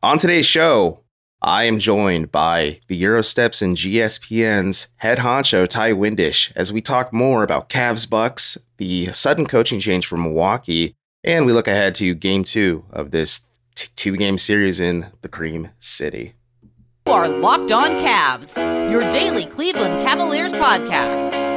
On today's show, I am joined by the Gyro Step's and GSPN's head honcho Ti Windisch as we talk more about Cavs Bucks, the sudden coaching change for Milwaukee, and we look ahead to game two of this t- two game series in the Cream City. You are Locked On Cavs, your daily Cleveland Cavaliers podcast.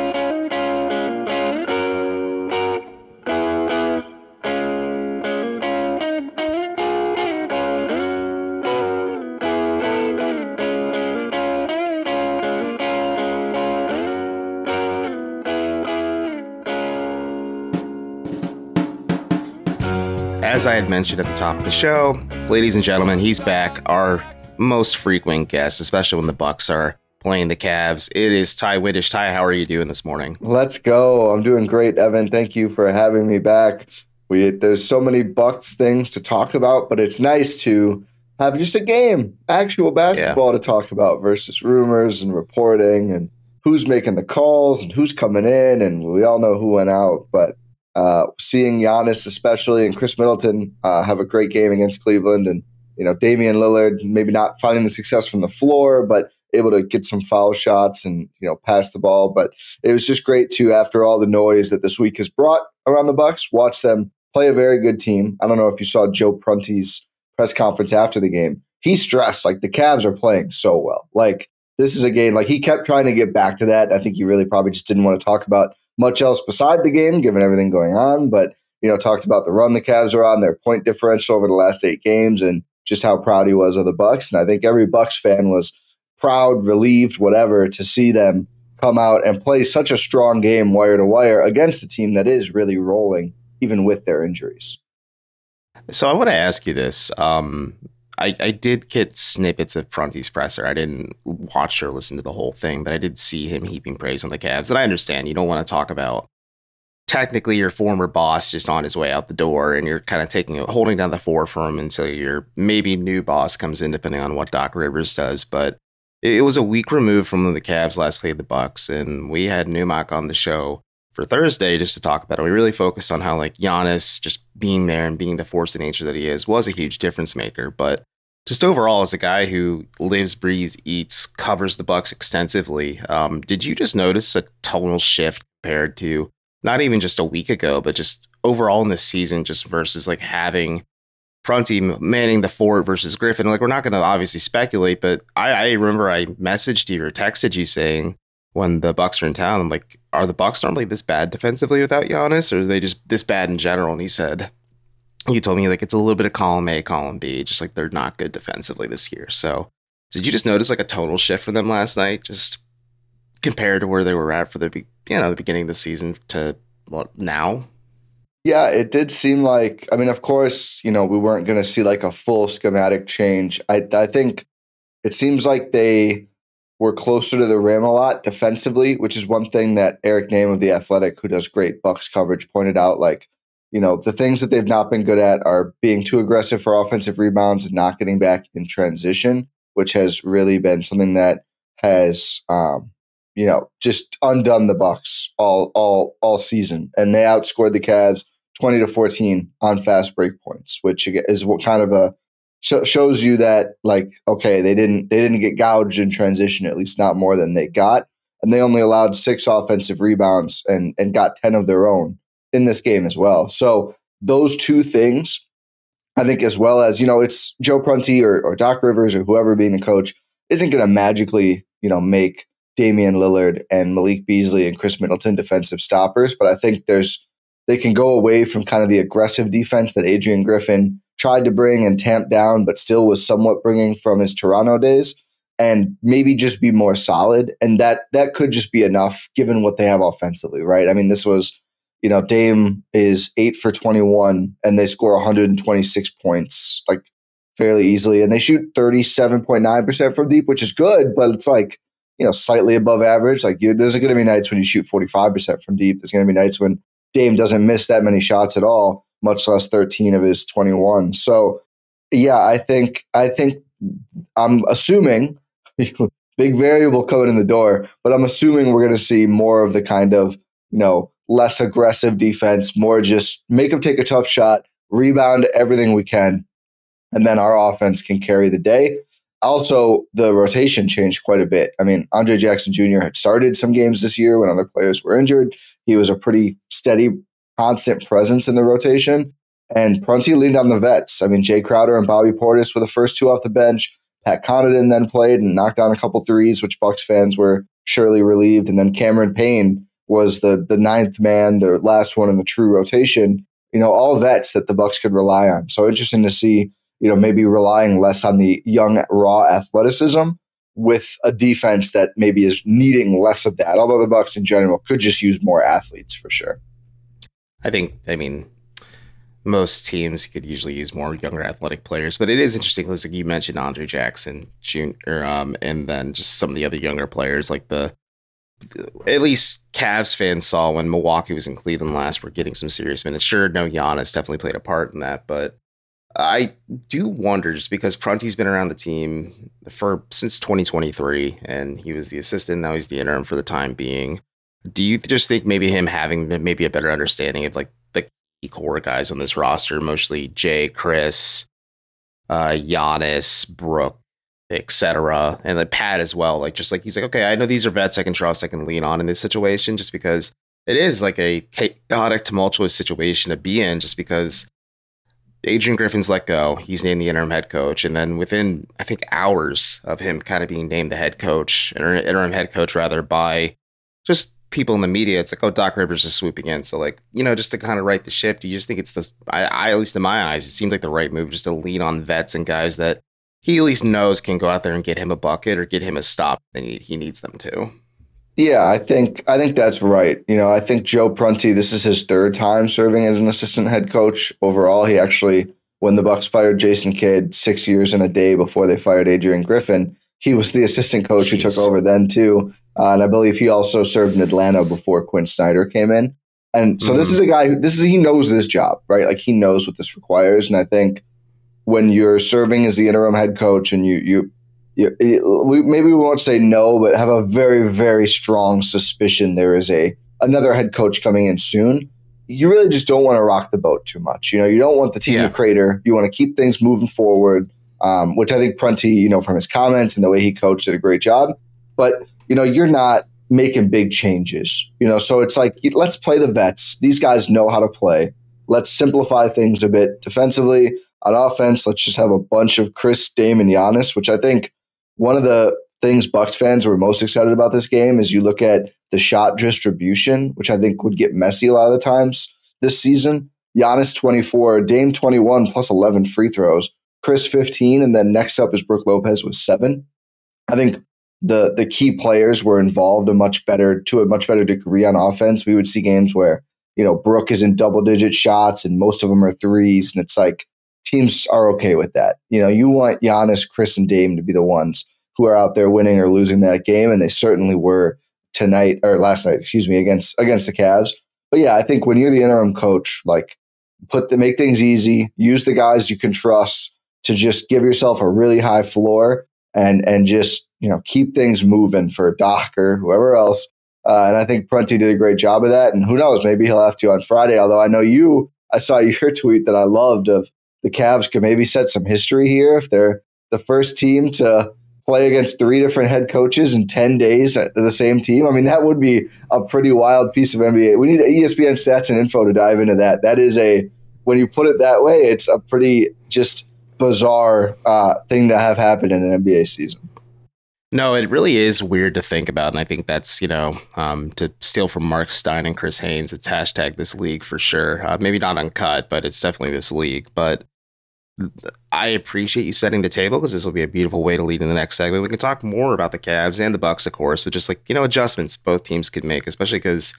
As I had mentioned at the top of the show, ladies and gentlemen, he's back. Our most frequent guest, especially when the Bucks are playing the Cavs. It is Ti Windisch. Ti, how are you doing this morning? Let's go. I'm doing great, Evan. Thank you for having me back. We there's so many Bucks things to talk about, but it's nice to have just a game, actual basketball yeah. to talk about versus rumors and reporting and who's making the calls and who's coming in, and we all know who went out. But uh, seeing Giannis, especially, and Khris Middleton uh, have a great game against Cleveland, and you know Damian Lillard maybe not finding the success from the floor, but able to get some foul shots and you know pass the ball. But it was just great to, after all the noise that this week has brought around the Bucks, watch them play a very good team. I don't know if you saw Joe Prunty's press conference after the game. He stressed like the Cavs are playing so well. Like this is a game like he kept trying to get back to that. I think he really probably just didn't want to talk about much else beside the game, given everything going on. But you know, talked about the run the Cavs are on, their point differential over the last eight games, and just how proud he was of the Bucks. And I think every Bucks fan was proud, relieved, whatever, to see them come out and play such a strong game wire to wire against a team that is really rolling, even with their injuries. So I want to ask you this. Um, I, I did get snippets of Prunty's presser. I didn't watch or listen to the whole thing, but I did see him heaping praise on the Cavs. And I understand you don't want to talk about technically your former boss just on his way out the door and you're kind of taking holding down the fort for him until your maybe new boss comes in depending on what Doc Rivers does. But it, was a week removed from when the Cavs last played the Bucks, and we had Newmark on the show for Thursday just to talk about it. We really focused on how like Giannis just being there and being the force of nature that he is was a huge difference maker. But just overall, as a guy who lives, breathes, eats, covers the Bucks extensively, um, did you just notice a tonal shift compared to not even just a week ago, but just overall in this season, just versus like having Prunty manning the fort versus Griffin? Like, we're not going to obviously speculate, but I, I remember I messaged you or texted you saying when the Bucks are in town, I'm like, are the Bucks normally this bad defensively without Giannis, or are they just this bad in general? And he said, you told me like it's a little bit of column A, column B, just like they're not good defensively this year. So did you just notice like a total shift for them last night, just compared to where they were at for the you know the beginning of the season to what now? Yeah, it did seem like. I mean, of course, you know we weren't going to see like a full schematic change. I I think it seems like they were closer to the rim a lot defensively, which is one thing that Eric Nehm of the Athletic, who does great Bucks coverage, pointed out. Like you know, the things that they've not been good at are being too aggressive for offensive rebounds and not getting back in transition, which has really been something that has, um, you know, just undone the Bucks all all all season, and they outscored the Cavs twenty to fourteen on fast break points, which is what kind of a shows you that like okay they didn't they didn't get gouged in transition at least not more than they got. And they only allowed six offensive rebounds and and got 10 of their own in this game as well. So those two things, I think, as well as you know, it's Joe Prunty or, or Doc Rivers or whoever being the coach isn't going to magically you know make Damian Lillard and Malik Beasley and Khris Middleton defensive stoppers, but I think there's they can go away from kind of the aggressive defense that Adrian Griffin tried to bring and tamp down, but still was somewhat bringing from his Toronto days, and maybe just be more solid. And that that could just be enough given what they have offensively, right? I mean, this was you know, Dame is eight for 21 and they score 126 points like fairly easily. And they shoot 37.9% from deep, which is good, but it's like, you know, slightly above average. Like, you, there's going to be nights when you shoot 45% from deep. There's going to be nights when Dame doesn't miss that many shots at all, much less 13 of his 21. So, yeah, I think, I think I'm assuming big variable coming in the door, but I'm assuming we're going to see more of the kind of, you know, less aggressive defense, more just make them take a tough shot, rebound everything we can, and then our offense can carry the day. Also, the rotation changed quite a bit. I mean, Andre Jackson Jr. had started some games this year when other players were injured. He was a pretty steady, constant presence in the rotation. And Prunty leaned on the vets. I mean, Jae Crowder and Bobby Portis were the first two off the bench. Pat Connaughton then played and knocked down a couple threes, which Bucks fans were surely relieved. And then Cameron Payne was the the ninth man, the last one in the true rotation. You know, all vets that the Bucks could rely on. So interesting to see. You know, maybe relying less on the young raw athleticism with a defense that maybe is needing less of that. Although the Bucks in general could just use more athletes for sure. I think. I mean, most teams could usually use more younger athletic players, but it is interesting because like you mentioned Andre Jackson Jr. Um, and then just some of the other younger players like the at least Cavs fans saw when Milwaukee was in Cleveland last we were getting some serious minutes. Sure, no Giannis definitely played a part in that, but I do wonder just because Prunty's been around the team for since 2023 and he was the assistant, now he's the interim for the time being. Do you just think maybe him having maybe a better understanding of like the core guys on this roster, mostly Jae, Khris, uh, Giannis, Brook, etc., and like Pat as well. Like just like he's like, okay, I know these are vets I can trust, I can lean on in this situation, just because it is like a chaotic, tumultuous situation to be in, just because Adrian Griffin's let go. He's named the interim head coach. And then within, I think, hours of him kind of being named the head coach, interim head coach rather, by just people in the media, it's like, oh, Doc Rivers is swooping in. So, like, you know, just to kind of right the ship, do you just think it's the, I, I, at least in my eyes, it seemed like the right move just to lean on vets and guys that he at least knows can go out there and get him a bucket or get him a stop and he, needs them to. Yeah, I think I think that's right. You know, I think Joe Prunty, this is his third time serving as an assistant head coach. Overall, he actually, when the Bucks fired Jason Kidd six years and a day before they fired Adrian Griffin, he was the assistant coach Jeez. who took over then too. Uh, and I believe he also served in Atlanta before Quin Snyder came in. And so mm-hmm. this is a guy who this is he knows this job, right? Like he knows what this requires. And I think when you're serving as the interim head coach and you you, you, you we, maybe we won't say no, but have a very very strong suspicion there is a another head coach coming in soon. You really just don't want to rock the boat too much. You know, you don't want the team yeah. to crater. You want to keep things moving forward, um, which I think Prunty, you know, from his comments and the way he coached, did a great job. But you know, you're not making big changes. You know, so it's like let's play the vets. These guys know how to play. Let's simplify things a bit defensively. On offense, let's just have a bunch of Khris, Dame, and Giannis, which I think one of the things Bucks fans were most excited about this game is you look at the shot distribution, which I think would get messy a lot of the times this season. Giannis 24, Dame 21 plus 11 free throws, Khris 15, and then next up is Brook Lopez with seven. I think the the key players were involved a much better to a much better degree on offense. We would see games where you know Brook is in double digit shots and most of them are threes, and it's like teams are okay with that. You know, you want Giannis, Khris, and Dame to be the ones who are out there winning or losing that game, and they certainly were tonight or last night, excuse me, against against the Cavs. But yeah, I think when you're the interim coach, like put the make things easy, use the guys you can trust to just give yourself a really high floor and and just you know keep things moving for Doc or whoever else. Uh, and I think Prunty did a great job of that. And who knows, maybe he'll have to on Friday. Although I know you, I saw your tweet that I loved of the Cavs could maybe set some history here if they're the first team to play against three different head coaches in 10 days at the same team. I mean, that would be a pretty wild piece of NBA. We need ESPN stats and info to dive into that. That is a, when you put it that way, it's a pretty just bizarre uh, thing to have happen in an NBA season. No, it really is weird to think about. And I think that's, you know, um, to steal from Marc Stein and Chris Haynes, it's hashtag this league for sure. Uh, maybe not uncut, but it's definitely this league. But I appreciate you setting the table because this will be a beautiful way to lead in the next segment. We can talk more about the Cavs and the Bucks, of course, but just like, you know, adjustments both teams could make, especially because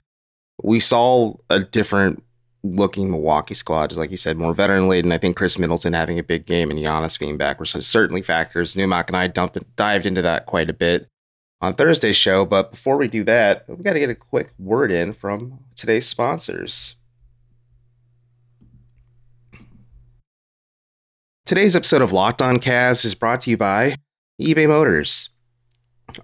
we saw a different looking Milwaukee squad, just like you said, more veteran laden. I think Khris Middleton having a big game and Giannis being back were certainly factors. Newmark and I dumped, dived into that quite a bit on Thursday's show. But before we do that, we got to get a quick word in from today's sponsors. Today's episode of Locked On Cavs is brought to you by eBay Motors.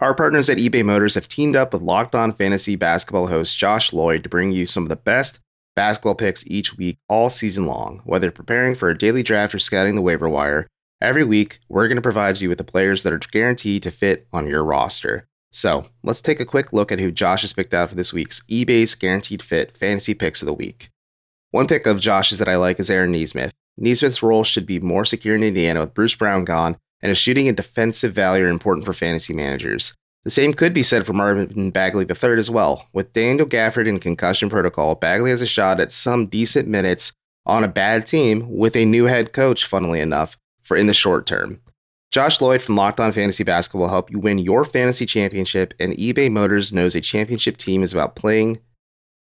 Our partners at eBay Motors have teamed up with Locked On Fantasy Basketball host Josh Lloyd to bring you some of the best basketball picks each week, all season long. Whether preparing for a daily draft or scouting the waiver wire, Every week, we're going to provide you with the players that are guaranteed to fit on your roster. So let's take a quick look at who Josh has picked out for this week's eBay's Guaranteed Fit Fantasy Picks of the Week. One pick of Josh's that I like is Aaron Nesmith. Nesmith's role should be more secure in Indiana with Bruce Brown gone, and his shooting and defensive value are important for fantasy managers. The same could be said for Marvin Bagley III as well. With Daniel Gafford in concussion protocol, Bagley has a shot at some decent minutes on a bad team with a new head coach, funnily enough, for in the short term. Josh Lloyd from Locked On Fantasy Basketball will help you win your fantasy championship, and eBay Motors knows a championship team is about playing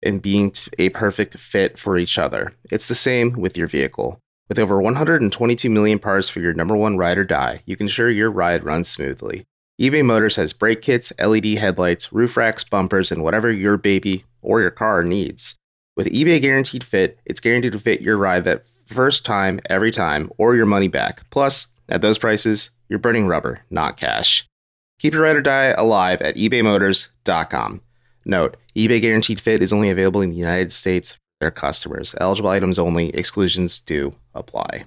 and being a perfect fit for each other. It's the same with your vehicle. With over 122 million parts for your number one ride or die, you can ensure your ride runs smoothly. eBay Motors has brake kits, LED headlights, roof racks, bumpers, and whatever your baby or your car needs. With eBay Guaranteed Fit, it's guaranteed to fit your ride that first time, every time, or your money back. Plus, at those prices, you're burning rubber, not cash. Keep your ride or die alive at ebaymotors.com. Note, eBay Guaranteed Fit is only available in the United States their customers. Eligible items only, exclusions do apply.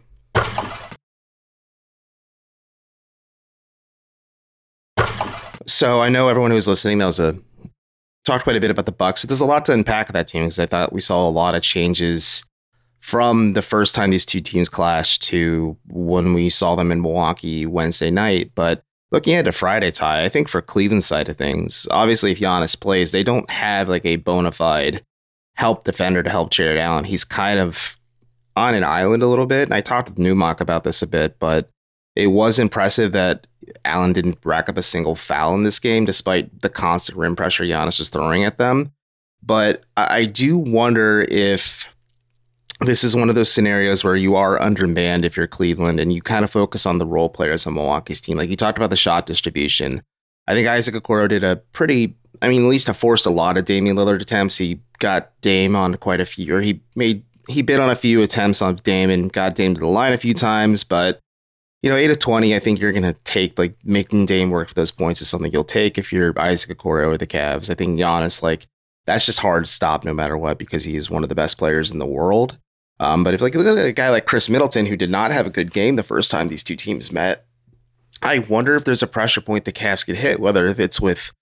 So I know everyone who's listening that was a talked quite a bit about the Bucks, but there's a lot to unpack that team because I thought we saw a lot of changes from the first time these two teams clashed to when we saw them in Milwaukee Wednesday night. But looking at a Friday tie, I think for Cleveland's side of things, obviously if Giannis plays, they don't have like a bona fide help defender to help Jarrett Allen. He's kind of on an island a little bit. And I talked with Newmark about this a bit, but it was impressive that Allen didn't rack up a single foul in this game, despite the constant rim pressure Giannis was throwing at them. But I do wonder if this is one of those scenarios where you are undermanned if you're Cleveland and you kind of focus on the role players on Milwaukee's team. Like you talked about the shot distribution. I think Isaac Okoro did a pretty, I mean, at least have forced a lot of Damian Lillard attempts. He got Dame on quite a few, or he made, he bid on a few attempts on Dame and got Dame to the line a few times. But, you know, 8 of 20, I think you're going to take, like, making Dame work for those points is something you'll take if you're Isaac Okoro or the Cavs. I think Giannis, like, that's just hard to stop no matter what because he is one of the best players in the world. Um, but if like look at a guy like Khris Middleton who did not have a good game the first time these two teams met, I wonder if there's a pressure point the Cavs could hit, whether if it's with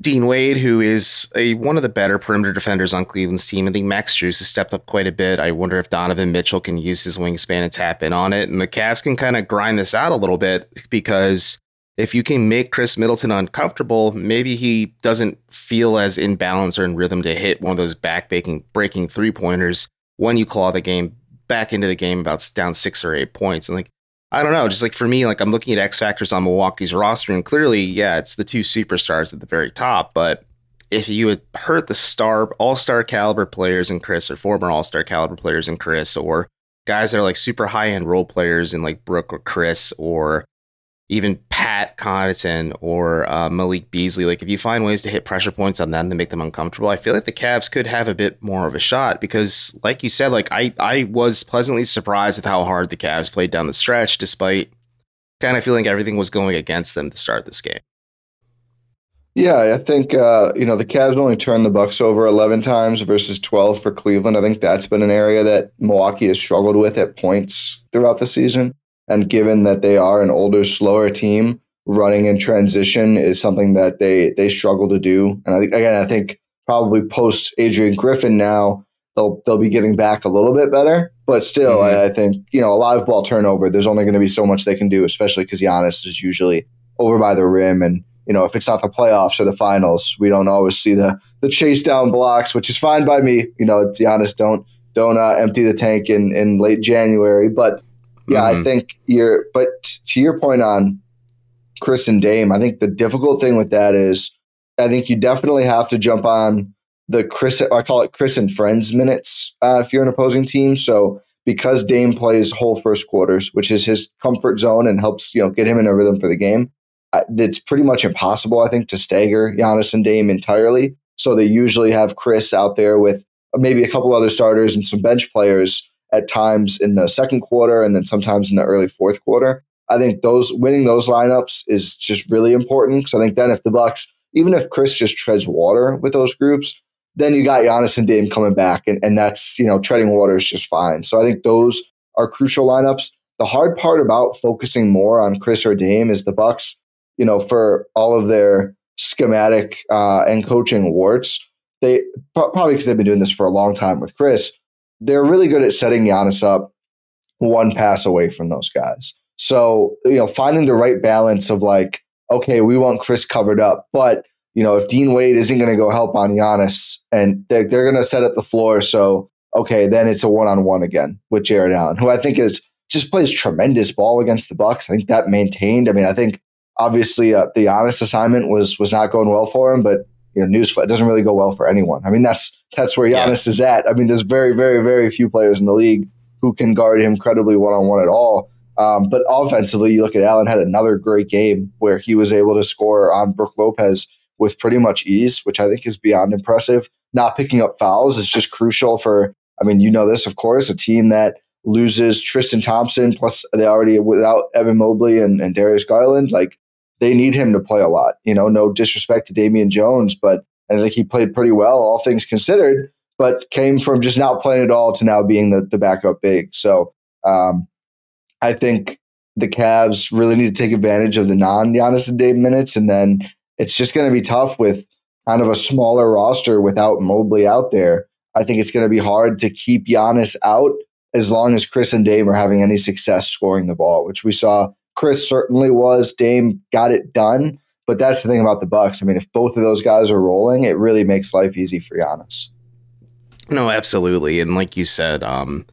Dean Wade, who is a one of the better perimeter defenders on Cleveland's team. I think Max Strus has stepped up quite a bit. I wonder if Donovan Mitchell can use his wingspan and tap in on it. And the Cavs can kind of grind this out a little bit because if you can make Khris Middleton uncomfortable, maybe he doesn't feel as in balance or in rhythm to hit one of those back breaking three pointers when you claw the game back into the game about down six or eight points. And like, I don't know, just like for me, like I'm looking at X factors on Milwaukee's roster, and clearly, yeah, it's the two superstars at the very top. But if you had hurt the star, all star caliber players in Khris, or former all star caliber players in Khris, or guys that are like super high end role players in like Brook or Khris, or even Pat Connaughton or uh, Malik Beasley, like if you find ways to hit pressure points on them to make them uncomfortable, I feel like the Cavs could have a bit more of a shot because, like you said, like I I was pleasantly surprised with how hard the Cavs played down the stretch, despite kind of feeling everything was going against them to start this game. Yeah, I think uh, you know the Cavs only turned the Bucks over 11 times versus 12 for Cleveland. I think that's been an area that Milwaukee has struggled with at points throughout the season. And given that they are an older, slower team, running in transition is something that they they struggle to do. And I, again, I think probably post Adrian Griffin now they'll they'll be getting back a little bit better. But still, mm-hmm. I, I, think you know a lot of ball turnover. There's only going to be so much they can do, especially because Giannis is usually over by the rim, and you know if it's not the playoffs or the finals, we don't always see the the chase down blocks, which is fine by me. You know, Giannis don't don't uh, empty the tank in in late January, but yeah, mm-hmm. I think you're. But to your point on Khris and Dame, I think the difficult thing with that is, I think you definitely have to jump on the Khris. I call it Chris and friends minutes uh, if you're an opposing team. So because Dame plays whole first quarters, which is his comfort zone and helps you know get him in a rhythm for the game, it's pretty much impossible, I think, to stagger Giannis and Dame entirely. So they usually have Chris out there with maybe a couple other starters and some bench players at times in the second quarter and then sometimes in the early fourth quarter. I think those winning those lineups is just really important because I think then if the Bucks, even if Khris just treads water with those groups, then you got Giannis and Dame coming back, and, and that's you know treading water is just fine. So I think those are crucial lineups. the hard part about focusing more on Khris or Dame is the Bucks, you know, for all of their schematic uh, and coaching warts, they probably because they've been doing this for a long time with Khris, they're really good at setting Giannis up one pass away from those guys. So, you know, finding the right balance of like, okay, we want Khris covered up, but you know, if Dean Wade isn't going to go help on Giannis and they're, they're going to set up the floor, so okay, then it's a one on one again with Jarrett Allen, who I think is just plays tremendous ball against the Bucks. I think that maintained. I mean, I think obviously uh, the Giannis assignment was was not going well for him, but you know, news it doesn't really go well for anyone. I mean, that's that's where Giannis yeah. is at. I mean, there's very, very, very few players in the league who can guard him credibly one on one at all. Um, but offensively, you look at Allen had another great game where he was able to score on Brook Lopez with pretty much ease, which I think is beyond impressive. Not picking up fouls is just crucial for. I mean, you know this, of course, a team that loses Tristan Thompson, plus they already without Evan Mobley and, and Darius Garland, like they need him to play a lot. You know, no disrespect to Damian Jones, but I think he played pretty well, all things considered, but came from just not playing at all to now being the, the backup big. So um, I think the Cavs really need to take advantage of the non Giannis and Dame minutes. And then it's just going to be tough with kind of a smaller roster without Mobley out there. I think it's going to be hard to keep Giannis out as long as Khris and Dame are having any success scoring the ball, which we saw Khris certainly was. Dame got it done. But that's the thing about the Bucks. I mean, if both of those guys are rolling, it really makes life easy for Giannis. No, absolutely. And like you said, um,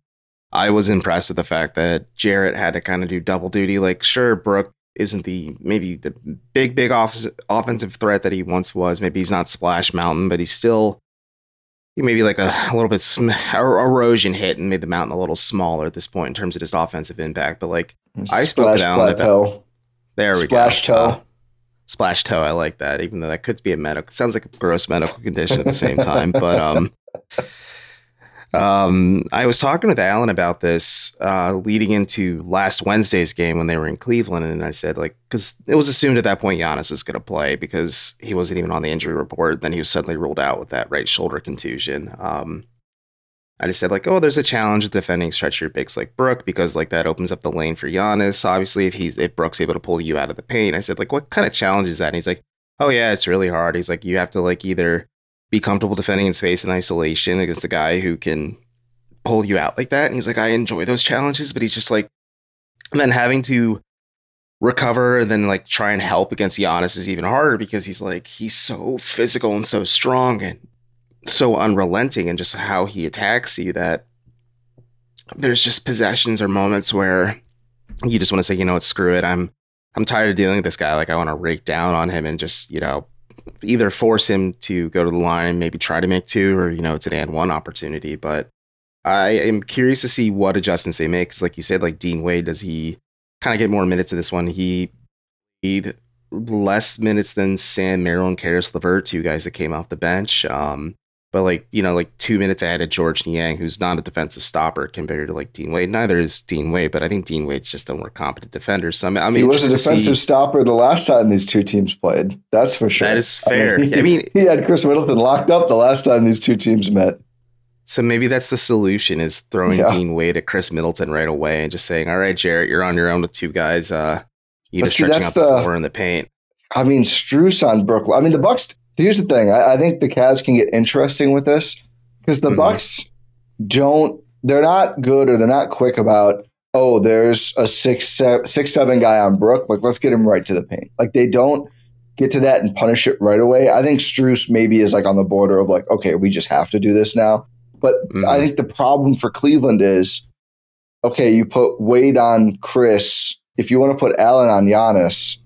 I was impressed with the fact that Jarrett had to kind of do double duty. Like, sure, Brook isn't the maybe the big, big off- offensive threat that he once was. Maybe he's not Splash Mountain, but he's still he maybe like a, a little bit sm- erosion hit and made the mountain a little smaller at this point in terms of just offensive impact. But like I down plateau. There we Splash go. Splash toe. Uh, splash toe. I like that, even though that could be a medical. Sounds like a gross medical condition at the same time. But um, um, I was talking with Allen about this uh, leading into last Wednesday's game when they were in Cleveland, and I said like because it was assumed at that point Giannis was going to play because he wasn't even on the injury report. Then he was suddenly ruled out with that right shoulder contusion. Um, I just said like, oh, there's a challenge with defending stretchier bigs like Brook because like that opens up the lane for Giannis. Obviously, if he's if Brook's able to pull you out of the paint, I said like, what kind of challenge is that? And he's like, oh yeah, it's really hard. He's like, you have to like either be comfortable defending in space and isolation against a guy who can pull you out like that. And he's like, I enjoy those challenges, but he's just like, then having to recover and then like try and help against Giannis is even harder because he's like he's so physical and so strong and so unrelenting and just how he attacks you that there's just possessions or moments where you just want to say, you know what, screw it. I'm I'm tired of dealing with this guy. Like I want to rake down on him and just, you know, either force him to go to the line, maybe try to make two, or you know, it's an and one opportunity. But I am curious to see what adjustments they make. Because, like you said, like Dean Wade, does he kind of get more minutes in this one? He need less minutes than Sam Merrill and Caris LeVert, two guys that came off the bench. Um, but like you know, like two minutes ahead of Georges Niang, who's not a defensive stopper compared to like Dean Wade. Neither is Dean Wade, but I think Dean Wade's just a more competent defender. So I'm, I'm he was a defensive stopper the last time these two teams played. That's for sure. That is fair. I mean, he, I mean, he had Khris Middleton locked up the last time these two teams met. So maybe that's the solution: is throwing yeah. Dean Wade at Khris Middleton right away and just saying, "All right, Jarrett, you're on your own with two guys. Uh, you just stretching out the, the floor in the paint." I mean, Strus on Brooklyn. I mean, the Bucks. Here's the thing: I, I think the Cavs can get interesting with this because the mm-hmm. Bucks don't they're not good or they're not quick about oh there's a six seven, six seven guy on Brook like let's get him right to the paint like they don't get to that and punish it right away. I think Strus maybe is like on the border of like okay we just have to do this now. But mm-hmm. I think the problem for Cleveland is okay you put Wade on Khris. if you want to put Allen on Giannis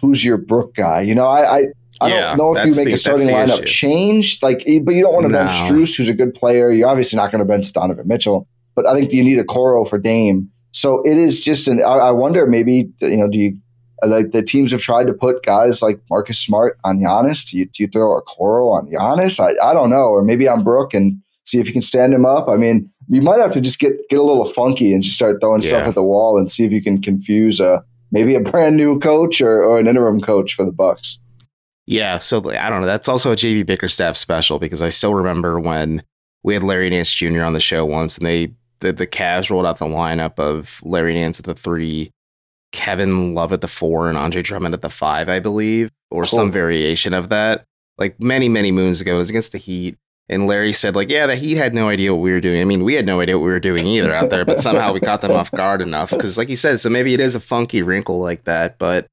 who's your Brook guy you know I, I I yeah, don't know if you make the, a starting lineup issue. change, like, eh, but you don't want to no. bench Strus, who's a good player. You're obviously not going to bench Donovan Mitchell, but I think you need a Okoro for Dame. So it is just an. I, I wonder maybe you know do you like the teams have tried to put guys like Marcus Smart on Giannis? Do you, do you throw a Okoro on Giannis? I, I don't know, or maybe on Brook and see if you can stand him up. I mean, you might have to just get get a little funky and just start throwing yeah. stuff at the wall and see if you can confuse a maybe a brand new coach or, or an interim coach for the Bucks. Yeah, so I don't know. That's also a JB Bickerstaff special because I still remember when we had Larry Nance Jr. on the show once, and they the the Cavs rolled out the lineup of Larry Nance at the three, Kevin Love at the four, and Andre Drummond at the five, I believe, or cool. some variation of that. Like many many moons ago, it was against the Heat. And Larry said, like, yeah, the Heat had no idea what we were doing. I mean, we had no idea what we were doing either out there, but somehow we caught them off guard enough. Because, like you said, so maybe it is a funky wrinkle like that. But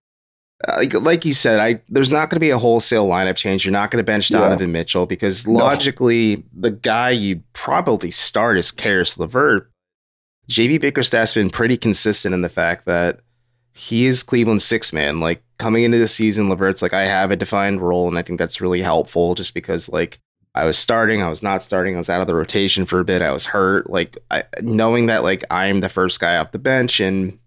Uh, like, like you said, I there's not going to be a wholesale lineup change. You're not going to bench Donovan yeah. Mitchell because logically, no. the guy you probably start is Caris LeVert. JB Bickerstaff's been pretty consistent in the fact that he is Cleveland's six man. Like coming into the season, LeVert's like, I have a defined role, and I think that's really helpful just because like I was starting, I was not starting, I was out of the rotation for a bit, I was hurt. Like I, knowing that like I'm the first guy off the bench and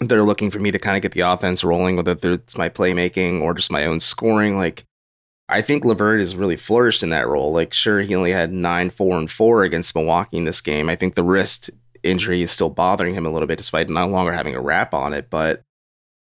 they're looking for me to kind of get the offense rolling, whether it's my playmaking or just my own scoring. Like I think LeVert has really flourished in that role. Like sure, he only had nine, four, and four against Milwaukee in this game. I think the wrist injury is still bothering him a little bit, despite no longer having a wrap on it. But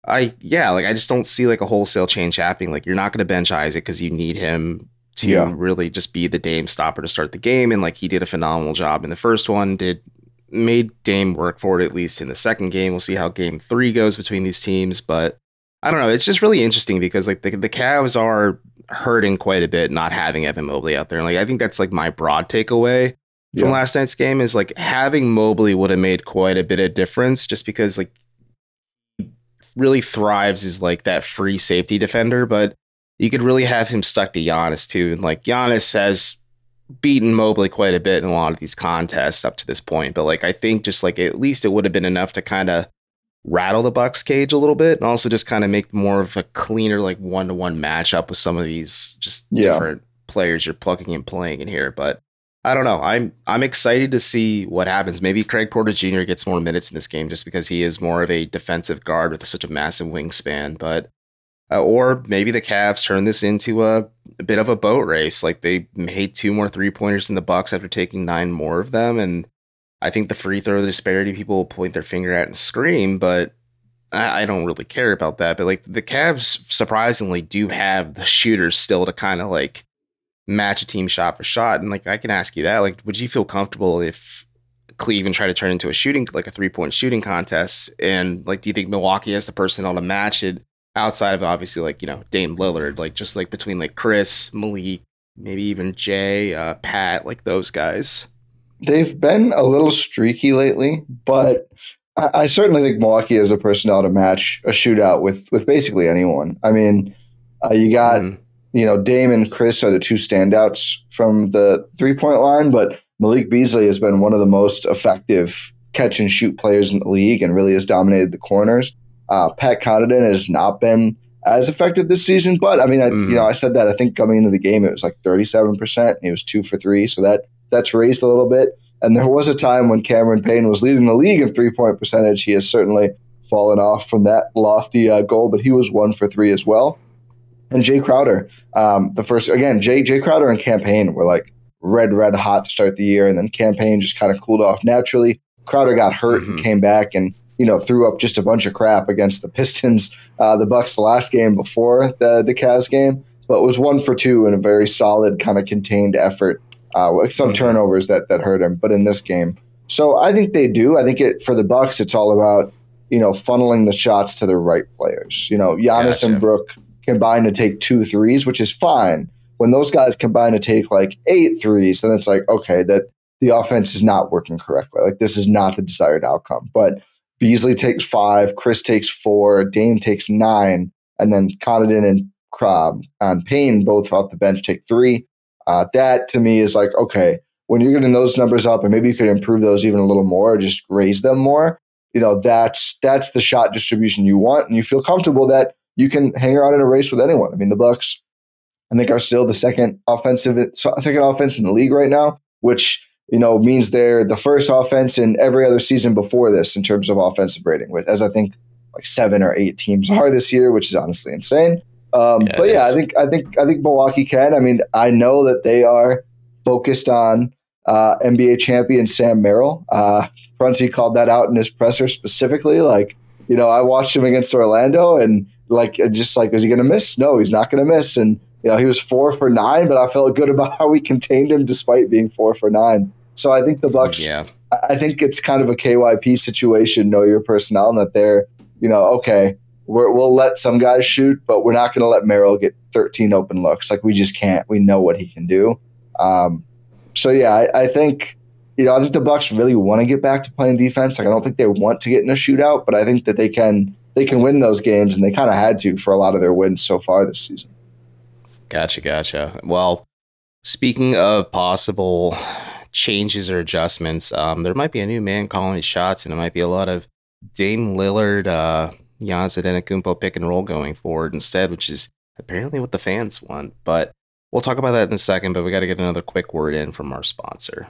I yeah, like I just don't see like a wholesale change happening. Like you're not going to bench Isaac because you need him to yeah. really just be the Dame stopper to start the game. And like he did a phenomenal job in the first one, did made Dame work for it at least in the second game. We'll see how game three goes between these teams. But I don't know. It's just really interesting because like the, the Cavs are hurting quite a bit not having Evan Mobley out there. And like I think that's like my broad takeaway from yeah. last night's game is like having Mobley would have made quite a bit of difference just because like really thrives as like that free safety defender, but you could really have him stuck to Giannis too. And like Giannis has beaten Mobley quite a bit in a lot of these contests up to this point. But like I think just like at least it would have been enough to kind of rattle the Bucks cage a little bit and also just kind of make more of a cleaner like one to one matchup with some of these just yeah. different players you're plugging and playing in here. But I don't know. I'm I'm excited to see what happens. Maybe Craig Porter Jr. gets more minutes in this game just because he is more of a defensive guard with such a massive wingspan. But uh, or maybe the Cavs turn this into a, a, bit of a boat race. Like they made two more three pointers in the Bucks after taking nine more of them, and I think the free throw disparity people will point their finger at and scream, but I, I don't really care about that. But like the Cavs surprisingly do have the shooters still to kind of like match a team shot for shot. And like I can ask you that, like, would you feel comfortable if Cleveland tried to turn into a shooting like a three point shooting contest? And like, do you think Milwaukee has the personnel to match it? Outside of obviously like you know Dame Lillard, like just like between like Khris, Malik, maybe even Jae, uh, Pat, like those guys. They've been a little streaky lately, but I, I certainly think Milwaukee has a personnel to match a shootout with with basically anyone. I mean, uh, you got mm. you know Dame and Khris are the two standouts from the three point line, but Malik Beasley has been one of the most effective catch and shoot players in the league and really has dominated the corners. Uh, Pat Connaughton has not been as effective this season, but I mean, I, mm. you know, I said that I think coming into the game it was like 37 percent. He was two for three, so that that's raised a little bit. And there was a time when Cameron Payne was leading the league in three point percentage. He has certainly fallen off from that lofty uh, goal, but he was one for three as well. And Jae Crowder, um, the first again, Jae Jae Crowder and Cam Payne were like red red hot to start the year, and then Cam Payne just kind of cooled off naturally. Crowder got hurt mm-hmm. and came back, and you know, threw up just a bunch of crap against the Pistons, uh, the Bucks the last game before the the Cavs game, but was one for two in a very solid kind of contained effort. Uh, with some mm-hmm. turnovers that that hurt him, but in this game, so I think they do. I think it for the Bucks, it's all about you know funneling the shots to the right players. You know, Giannis gotcha. and Brook combine to take two threes, which is fine. When those guys combine to take like eight threes, then it's like okay, that the offense is not working correctly. Like this is not the desired outcome. But Beasley takes five, Khris takes four, Dame takes nine, and then Connaughton and Crab and Payne both off the bench take three. Uh, that to me is like okay, when you're getting those numbers up, and maybe you could improve those even a little more, just raise them more. You know, that's that's the shot distribution you want, and you feel comfortable that you can hang around in a race with anyone. I mean, the Bucks, I think, are still the second offensive second offense in the league right now, which you know, means they're the first offense in every other season before this in terms of offensive rating, which as I think like seven or eight teams are this year, which is honestly insane. Um, yeah, but yeah, I think I think I think Milwaukee can. I mean, I know that they are focused on uh, NBA champion Sam Merrill. Uh, Prunty called that out in his presser specifically. Like, you know, I watched him against Orlando, and like, just like, is he going to miss? No, he's not going to miss. And you know, he was four for nine, but I felt good about how we contained him despite being four for nine. So I think the Bucks. Yeah. I think it's kind of a KYP situation, know your personnel, and that they're, you know, okay, we will let some guys shoot, but we're not going to let Merrill get 13 open looks. Like we just can't. We know what he can do. Um, so yeah, I, I, think you know I think the Bucks really want to get back to playing defense. Like I don't think they want to get in a shootout, but I think that they can they can win those games, and they kind of had to for a lot of their wins so far this season. Gotcha, gotcha. Well, speaking of possible changes or adjustments, um, there might be a new man calling shots, and it might be a lot of Dame Lillard, uh, Giannis Antetokounmpo pick and roll going forward instead, which is apparently what the fans want. But we'll talk about that in a second. But we got to get another quick word in from our sponsor.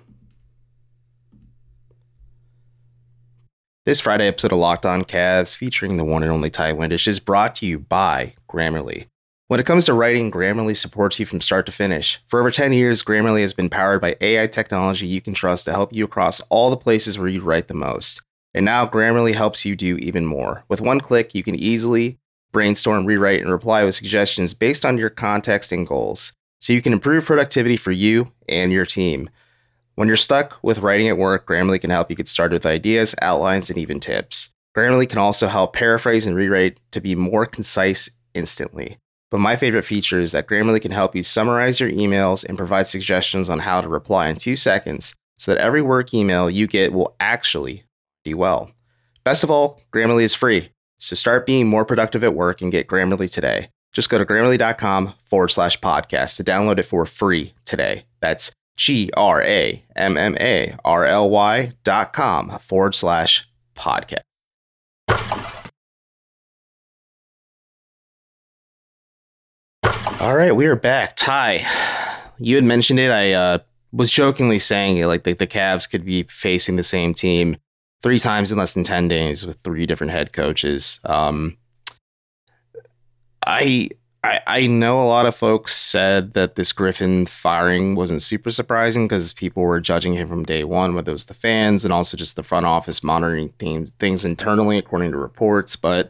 This Friday episode of Locked On Cavs, featuring the one and only Ti Windisch, is brought to you by Grammarly. When it comes to writing, Grammarly supports you from start to finish. For over 10 years, Grammarly has been powered by AI technology you can trust to help you across all the places where you write the most. And now Grammarly helps you do even more. With one click, you can easily brainstorm, rewrite, and reply with suggestions based on your context and goals, so you can improve productivity for you and your team. When you're stuck with writing at work, Grammarly can help you get started with ideas, outlines, and even tips. Grammarly can also help paraphrase and rewrite to be more concise instantly. But my favorite feature is that Grammarly can help you summarize your emails and provide suggestions on how to reply in two seconds so that every work email you get will actually be well. Best of all, Grammarly is free. So start being more productive at work and get Grammarly today. Just go to grammarly.com forward slash podcast to download it for free today. That's G R A M M A R L Y dot com forward slash podcast. All right, we are back. Ti, you had mentioned it. I uh, was jokingly saying it like the, the Cavs could be facing the same team three times in less than 10 days with three different head coaches. Um, I, I, I know a lot of folks said that this Griffin firing wasn't super surprising because people were judging him from day one, whether it was the fans and also just the front office monitoring things, things internally, according to reports. But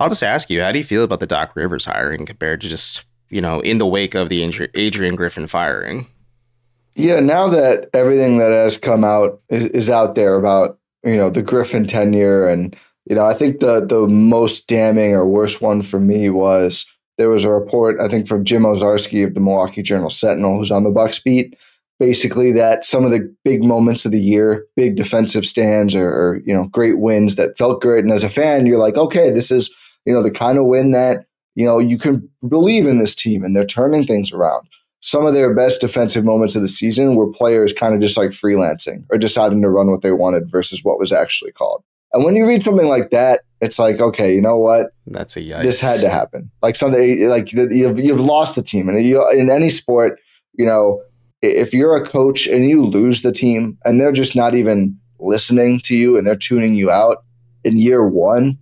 I'll just ask you, how do you feel about the Doc Rivers hiring compared to just you know, in the wake of the Adrian Griffin firing. Yeah, now that everything that has come out is, is out there about you know the Griffin tenure, and you know, I think the the most damning or worst one for me was there was a report I think from Jim Owczarski of the Milwaukee Journal Sentinel, who's on the Bucks beat, basically that some of the big moments of the year, big defensive stands or, or you know great wins that felt good, and as a fan, you're like, okay, this is you know the kind of win that you know, you can believe in this team and they're turning things around. Some of their best defensive moments of the season were players kind of just like freelancing or deciding to run what they wanted versus what was actually called. And when you read something like that, it's like, okay, you know what? That's a yikes. This had to happen. Like something like you've, you've lost the team, and you, in any sport, you know, if you're a coach and you lose the team and they're just not even listening to you and they're tuning you out in year one,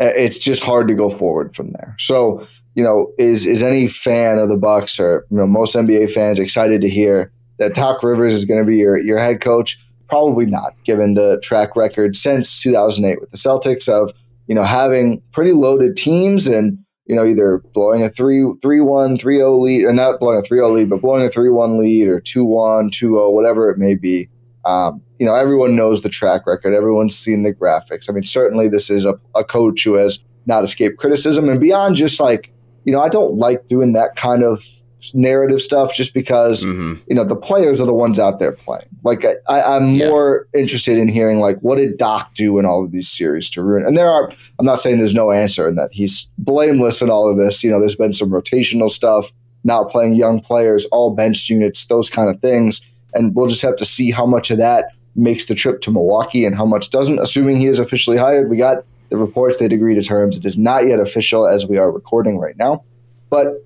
it's just hard to go forward from there. So, you know, is is any fan of the Bucks or you know most NBA fans excited to hear that Doc Rivers is going to be your your head coach? Probably not, given the track record since 2008 with the Celtics of you know having pretty loaded teams and you know either blowing a 3 3 1 3 0 lead or not blowing a 3 0 lead but blowing a 3 1 lead or 2 1 2 0 whatever it may be um, you know, everyone knows the track record. Everyone's seen the graphics. I mean, certainly this is a, a coach who has not escaped criticism. And beyond just like, you know, I don't like doing that kind of narrative stuff just because mm-hmm. you know the players are the ones out there playing. Like I, am yeah. more interested in hearing like what did Doc do in all of these series to ruin? And there are I'm not saying there's no answer and that he's blameless in all of this. You know, there's been some rotational stuff, not playing young players, all bench units, those kind of things and we'll just have to see how much of that makes the trip to Milwaukee and how much doesn't. Assuming he is officially hired, we got the reports they'd agree to terms. It is not yet official as we are recording right now, but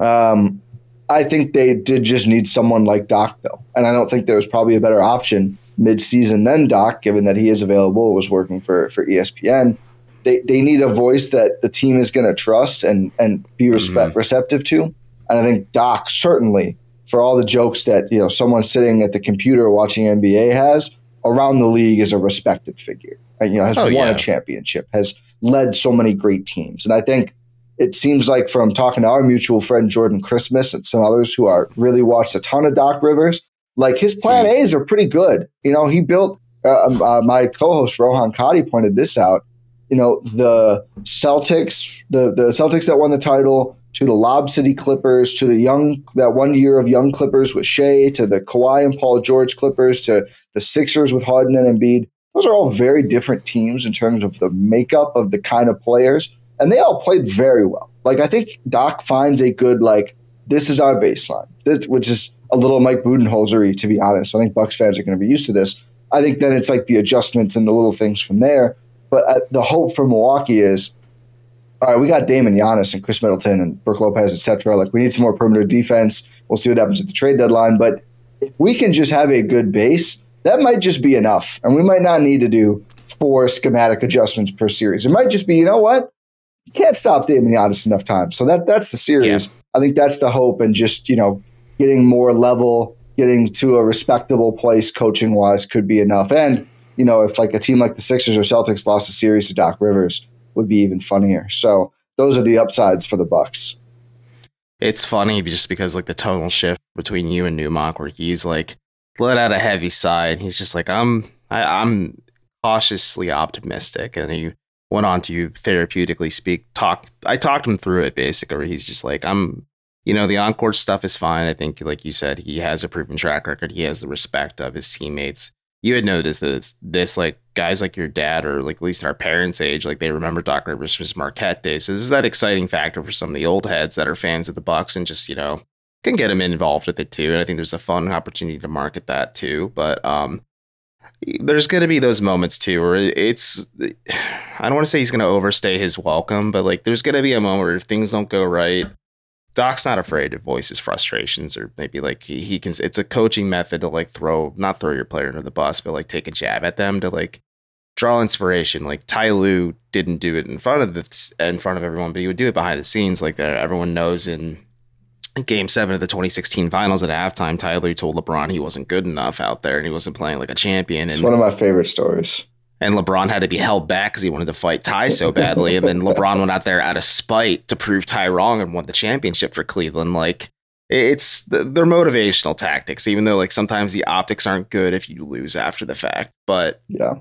um, I think they did just need someone like Doc though, and I don't think there was probably a better option mid-season than Doc, given that he is available, was working for for ESPN. They, they need a voice that the team is going to trust and and be respect, mm-hmm. receptive to, and I think Doc certainly for all the jokes that you know someone sitting at the computer watching NBA has around the league is a respected figure. And, you know, has oh, won yeah. a championship, has led so many great teams, and I think it seems like from talking to our mutual friend Jordan Christmas and some others who are really watched a ton of Doc Rivers, Like his plan A's are pretty good. You know, he built. Uh, um, uh, my co-host Rohan Kadi pointed this out. You know, the Celtics, the the Celtics that won the title, to the Lob City Clippers, to the young that one year of young Clippers with Shai, to the Kawhi and Paul George Clippers, to the Sixers with Harden and Embiid. Those are all very different teams in terms of the makeup of the kind of players, and they all played very well. Like I think Doc finds a good like this is our baseline, this, which is a little Mike Budenholzery to be honest. I think Bucks fans are going to be used to this. I think then it's like the adjustments and the little things from there. But uh, the hope for Milwaukee is all right, we got Dame and Giannis and Khris Middleton and Brook Lopez, etc. Like we need some more perimeter defense. We'll see what happens at the trade deadline. But if we can just have a good base, that might just be enough. And we might not need to do four schematic adjustments per series. It might just be, you know what? You can't stop Dame and Giannis enough time. So that that's the series. Yeah. I think that's the hope and just, you know, getting more level, getting to a respectable place coaching wise could be enough. And, you know, if like a team like the Sixers or Celtics lost a series to Doc Rivers, would be even funnier. So those are the upsides for the Bucks. It's funny just because like the tonal shift between you and Newmark, where he's like let out a heavy sigh, and he's just like, I'm I, I'm cautiously optimistic, and he went on to therapeutically speak. Talk I talked him through it basically. Where he's just like, I'm you know, the encore stuff is fine. I think, like you said, he has a proven track record. He has the respect of his teammates you had noticed that it's this like guys like your dad or like at least our parents' age, like they remember Doc Rivers from his Marquette days. So this is that exciting factor for some of the old heads that are fans of the Bucks and just you know can get them involved with it too. And I think there's a fun opportunity to market that too. But um, there's going to be those moments too where it's I don't want to say he's going to overstay his welcome, but like there's going to be a moment where if things don't go right Doc's not afraid to voice his frustrations or maybe like he, he can it's a coaching method to like throw not throw your player under the bus, but like take a jab at them to like draw inspiration. Like Ty Lue didn't do it in front of the in front of everyone, but he would do it behind the scenes. Like uh, everyone knows in Game Seven of the 2016 Finals at halftime, Ty Lue told LeBron he wasn't good enough out there and he wasn't playing like a champion. And it's one of my favorite stories and LeBron had to be held back because he wanted to fight Ty so badly. and then LeBron went out there out of spite to prove Ty wrong and won the championship for Cleveland. Like it's they're motivational tactics, even though like sometimes the optics aren't good if you lose after the fact. But yeah,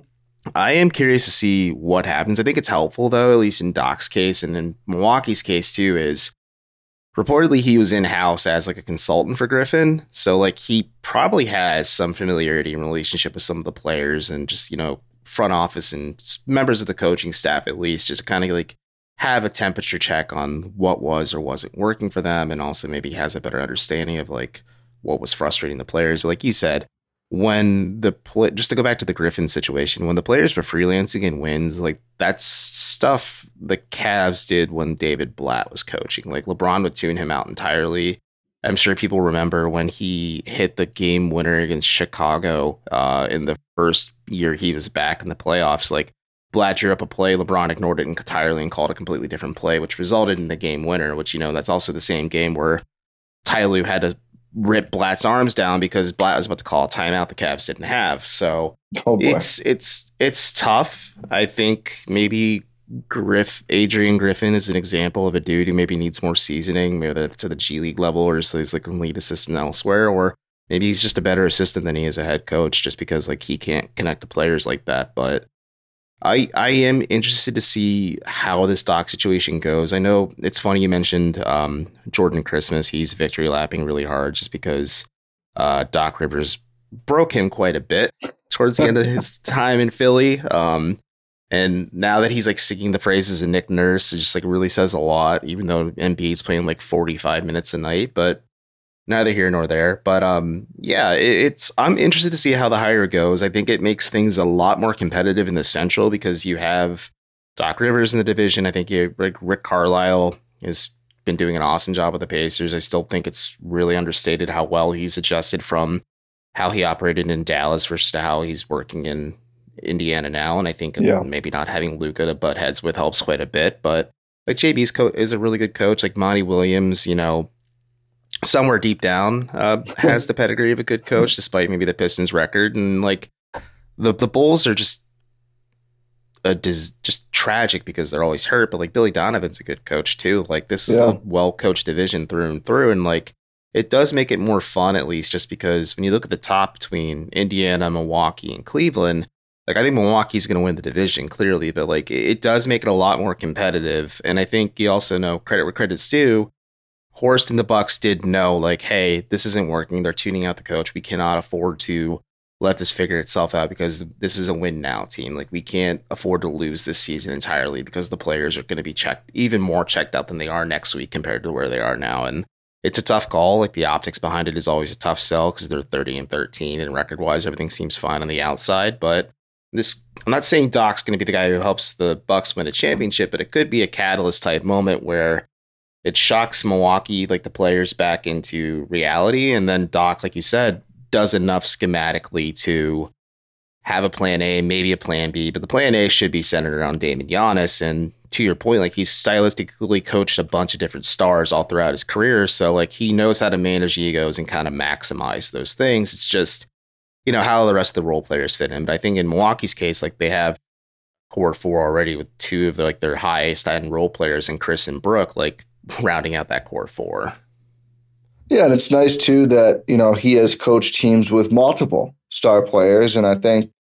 I am curious to see what happens. I think it's helpful though, at least in Doc's case and in Milwaukee's case too, is reportedly he was in house as like a consultant for Griffin. So like he probably has some familiarity and relationship with some of the players and just, you know, front office and members of the coaching staff at least just kind of like have a temperature check on what was or wasn't working for them and also maybe has a better understanding of like what was frustrating the players. But like you said when the play just to go back to the griffin situation when the players were freelancing and wins like that's stuff the Cavs did when david blatt was coaching. Like lebron would tune him out entirely I'm sure people remember when he hit the game winner against Chicago uh, in the first year he was back in the playoffs. Like Blatt drew up a play, LeBron ignored it entirely and called a completely different play, which resulted in the game winner. Which you know that's also the same game where Ty Lue had to rip Blatt's arms down because Blatt was about to call a timeout the Cavs didn't have. So oh it's it's it's tough. I think maybe Griff Adrian Griffin is an example of a dude who maybe needs more seasoning, maybe to the G League level, or so he's like a lead assistant elsewhere, or maybe he's just a better assistant than he is a head coach, just because like he can't connect to players like that. But I I am interested to see how this Doc situation goes. I know it's funny you mentioned um, Jordan Christmas. He's victory lapping really hard just because uh, Doc Rivers broke him quite a bit towards the end of his time in Philly. Um, and now that he's like singing the praises of Nick Nurse, it just like really says a lot, even though Embiid's playing like 45 minutes a night, but neither here nor there. But um, yeah, it, it's I'm interested to see how the hire goes. I think it makes things a lot more competitive in the Central because you have Doc Rivers in the division. I think you like Rick Carlisle has been doing an awesome job with the Pacers. I still think it's really understated how well he's adjusted from how he operated in Dallas versus how he's working in Indiana now, and I think yeah. maybe not having Luka to butt heads with helps quite a bit. But like JB's coach is a really good coach. Like Monty Williams, you know, somewhere deep down uh, has the pedigree of a good coach, despite maybe the Pistons' record. And like the the Bulls are just a dis- just tragic because they're always hurt. But like Billy Donovan's a good coach too. Like this yeah. is a well coached division through and through, and like it does make it more fun, at least, just because when you look at the top between Indiana, Milwaukee, and Cleveland, like I think Milwaukee's going to win the division clearly, but like it does make it a lot more competitive. And I think you also know credit where credit's due. Horst and the Bucks did know, like, hey, this isn't working. They're tuning out the coach. We cannot afford to let this figure itself out because this is a win now team. Like, we can't afford to lose this season entirely because the players are going to be checked even more checked out than they are next week compared to where they are now. And it's a tough call. Like, the optics behind it is always a tough sell because they're 30 and 13, and record wise, everything seems fine on the outside. But this, I'm not saying Doc's going to be the guy who helps the Bucks win a championship, but it could be a catalyst type moment where it shocks Milwaukee, like the players, back into reality. And then Doc, like you said, does enough schematically to have a plan A, maybe a plan B, but the plan A should be centered around Dame and Giannis. And to your point, like he's stylistically coached a bunch of different stars all throughout his career. So like he knows how to manage egos and kind of maximize those things. It's just, you know, how the rest of the role players fit in. But I think in Milwaukee's case, like they have core four already with two of the, like their highest end role players and Khris and Brook. Like rounding out that core four. Yeah, and it's nice too that you know he has coached teams with multiple star players, and I think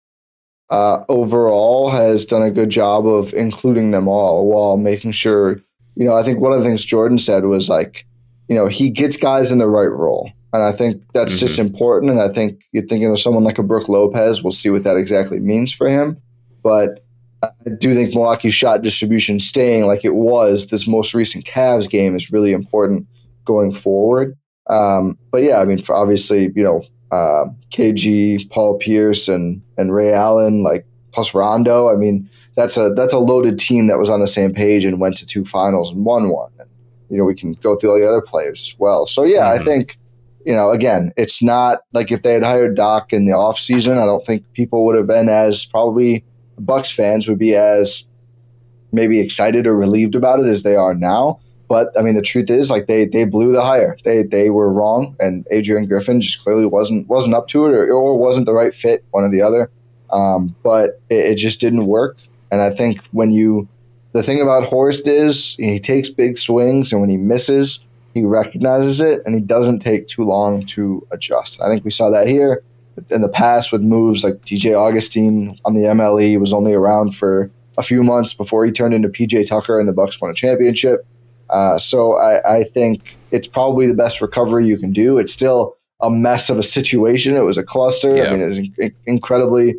uh, overall has done a good job of including them all while making sure. You know, I think one of the things Jordan said was like, you know, he gets guys in the right role, and I think that's mm-hmm. just important. And I think you're thinking of someone like a Brook Lopez. We'll see what that exactly means for him, but I do think Milwaukee's shot distribution staying like it was this most recent Cavs game is really important going forward. Um, but yeah, I mean, for obviously, you know, uh, KG, Paul Pierce, and and Ray Allen, like plus Rondo. I mean, that's a that's a loaded team that was on the same page and went to two finals and won one. And you know, we can go through all the other players as well. So yeah, mm-hmm. I think you know, again, it's not like if they had hired Doc in the off season, I don't think people would have been as probably Bucks fans would be as maybe excited or relieved about it as they are now. But I mean, the truth is, like they they blew the hire. They they were wrong, and Adrian Griffin just clearly wasn't wasn't up to it, or, or wasn't the right fit, one or the other. Um, but it, it just didn't work. And I think when you the thing about Horst is he takes big swings, and when he misses, he recognizes it, and he doesn't take too long to adjust. I think we saw that here in the past with moves like DJ Augustin on the MLE was only around for a few months before he turned into PJ Tucker and the Bucks won a championship. Uh, so I, I, think it's probably the best recovery you can do. It's still a mess of a situation. It was a cluster. Yeah. I mean, it was an incredibly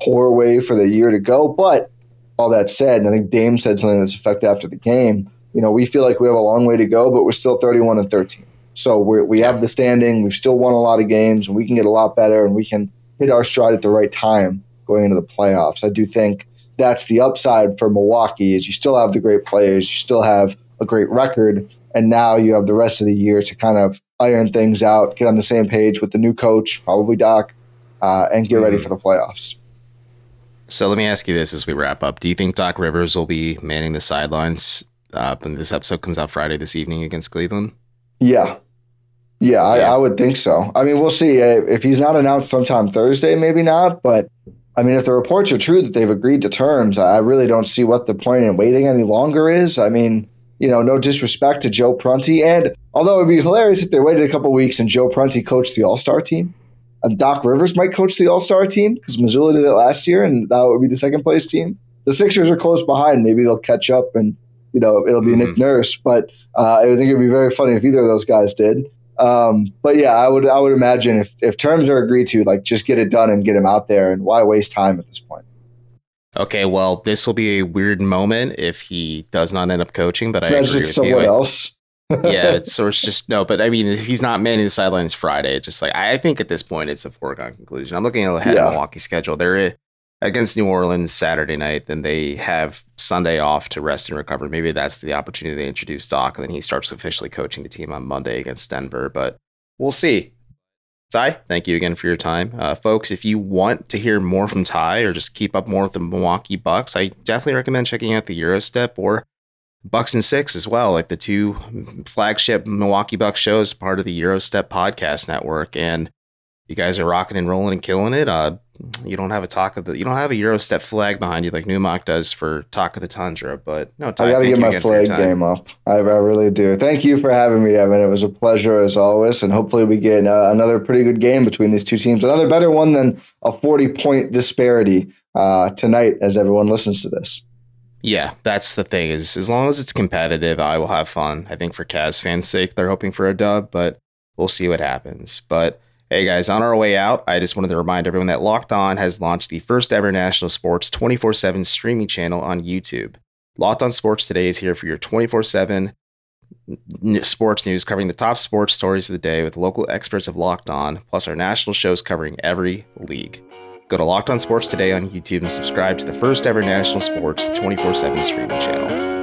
poor way for the year to go. But all that said, and I think Dame said something that's effective after the game. You know, we feel like we have a long way to go, but we're still 31 and 13. So we we have the standing. We've still won a lot of games, and we can get a lot better, and we can hit our stride at the right time going into the playoffs. I do think that's the upside for Milwaukee is you still have the great players, you still have a great record, and now you have the rest of the year to kind of iron things out, get on the same page with the new coach, probably Doc, uh, and get mm-hmm. ready for the playoffs. So let me ask you this as we wrap up: Do you think Doc Rivers will be manning the sidelines uh, when this episode comes out Friday this evening against Cleveland? Yeah, yeah, I, I, would think so. I mean, we'll see. If he's not announced sometime Thursday, maybe not. But I mean, if the reports are true that they've agreed to terms, I really don't see what the point in waiting any longer is. I mean, you know, no disrespect to Joe Prunty. And although it would be hilarious if they waited a couple weeks and Joe Prunty coached the All Star team, and Doc Rivers might coach the All Star team because Mazzulla did it last year and that would be the second place team. The Sixers are close behind. Maybe they'll catch up and, you know, it'll be mm-hmm. Nick Nurse. But uh, I think it would be very funny if either of those guys did. Um, but yeah, I would I would imagine if if terms are agreed to, like just get it done and get him out there, and why waste time at this point? Okay, well, this will be a weird moment if he does not end up coaching, but I agree with someone you. else. yeah, it's or it's just no, but I mean, if he's not manning the sidelines Friday, it's just like I think at this point it's a foregone conclusion. I'm looking ahead yeah. at Milwaukee's schedule. They're against New Orleans Saturday night, then they have Sunday off to rest and recover. Maybe that's the opportunity they introduce Doc, and then he starts officially coaching the team on Monday against Denver. But we'll see. Ti, thank you again for your time. Uh, folks, if you want to hear more from Ti or just keep up more with the Milwaukee Bucks, I definitely recommend checking out the Gyro Step or Bucks and Six as well, like the two flagship Milwaukee Bucks shows, part of the Gyro Step podcast network. And you guys are rocking and rolling and killing it. Uh, you don't have a talk of the you don't have a Gyro Step flag behind you like Newmark does for Talk of the Tundra. But no, Ti, I got to get my again for your flag game up. I, I really do. Thank you for having me, Evan. It was a pleasure as always, and hopefully we get uh, another pretty good game between these two teams. Another better one than a forty-point disparity uh, tonight, as everyone listens to this. Yeah, that's the thing. Is as long as it's competitive, I will have fun. I think for Cavs fans' sake, they're hoping for a dub, but we'll see what happens. But hey, guys, on our way out, I just wanted to remind everyone that Locked On has launched the first ever national sports 24 7 streaming channel on YouTube. Locked On Sports Today is here for your 24 7 sports news covering the top sports stories of the day with local experts of Locked On, plus our national shows covering every league. Go to Locked On Sports Today on YouTube and subscribe to the first ever national sports 24 7 streaming channel.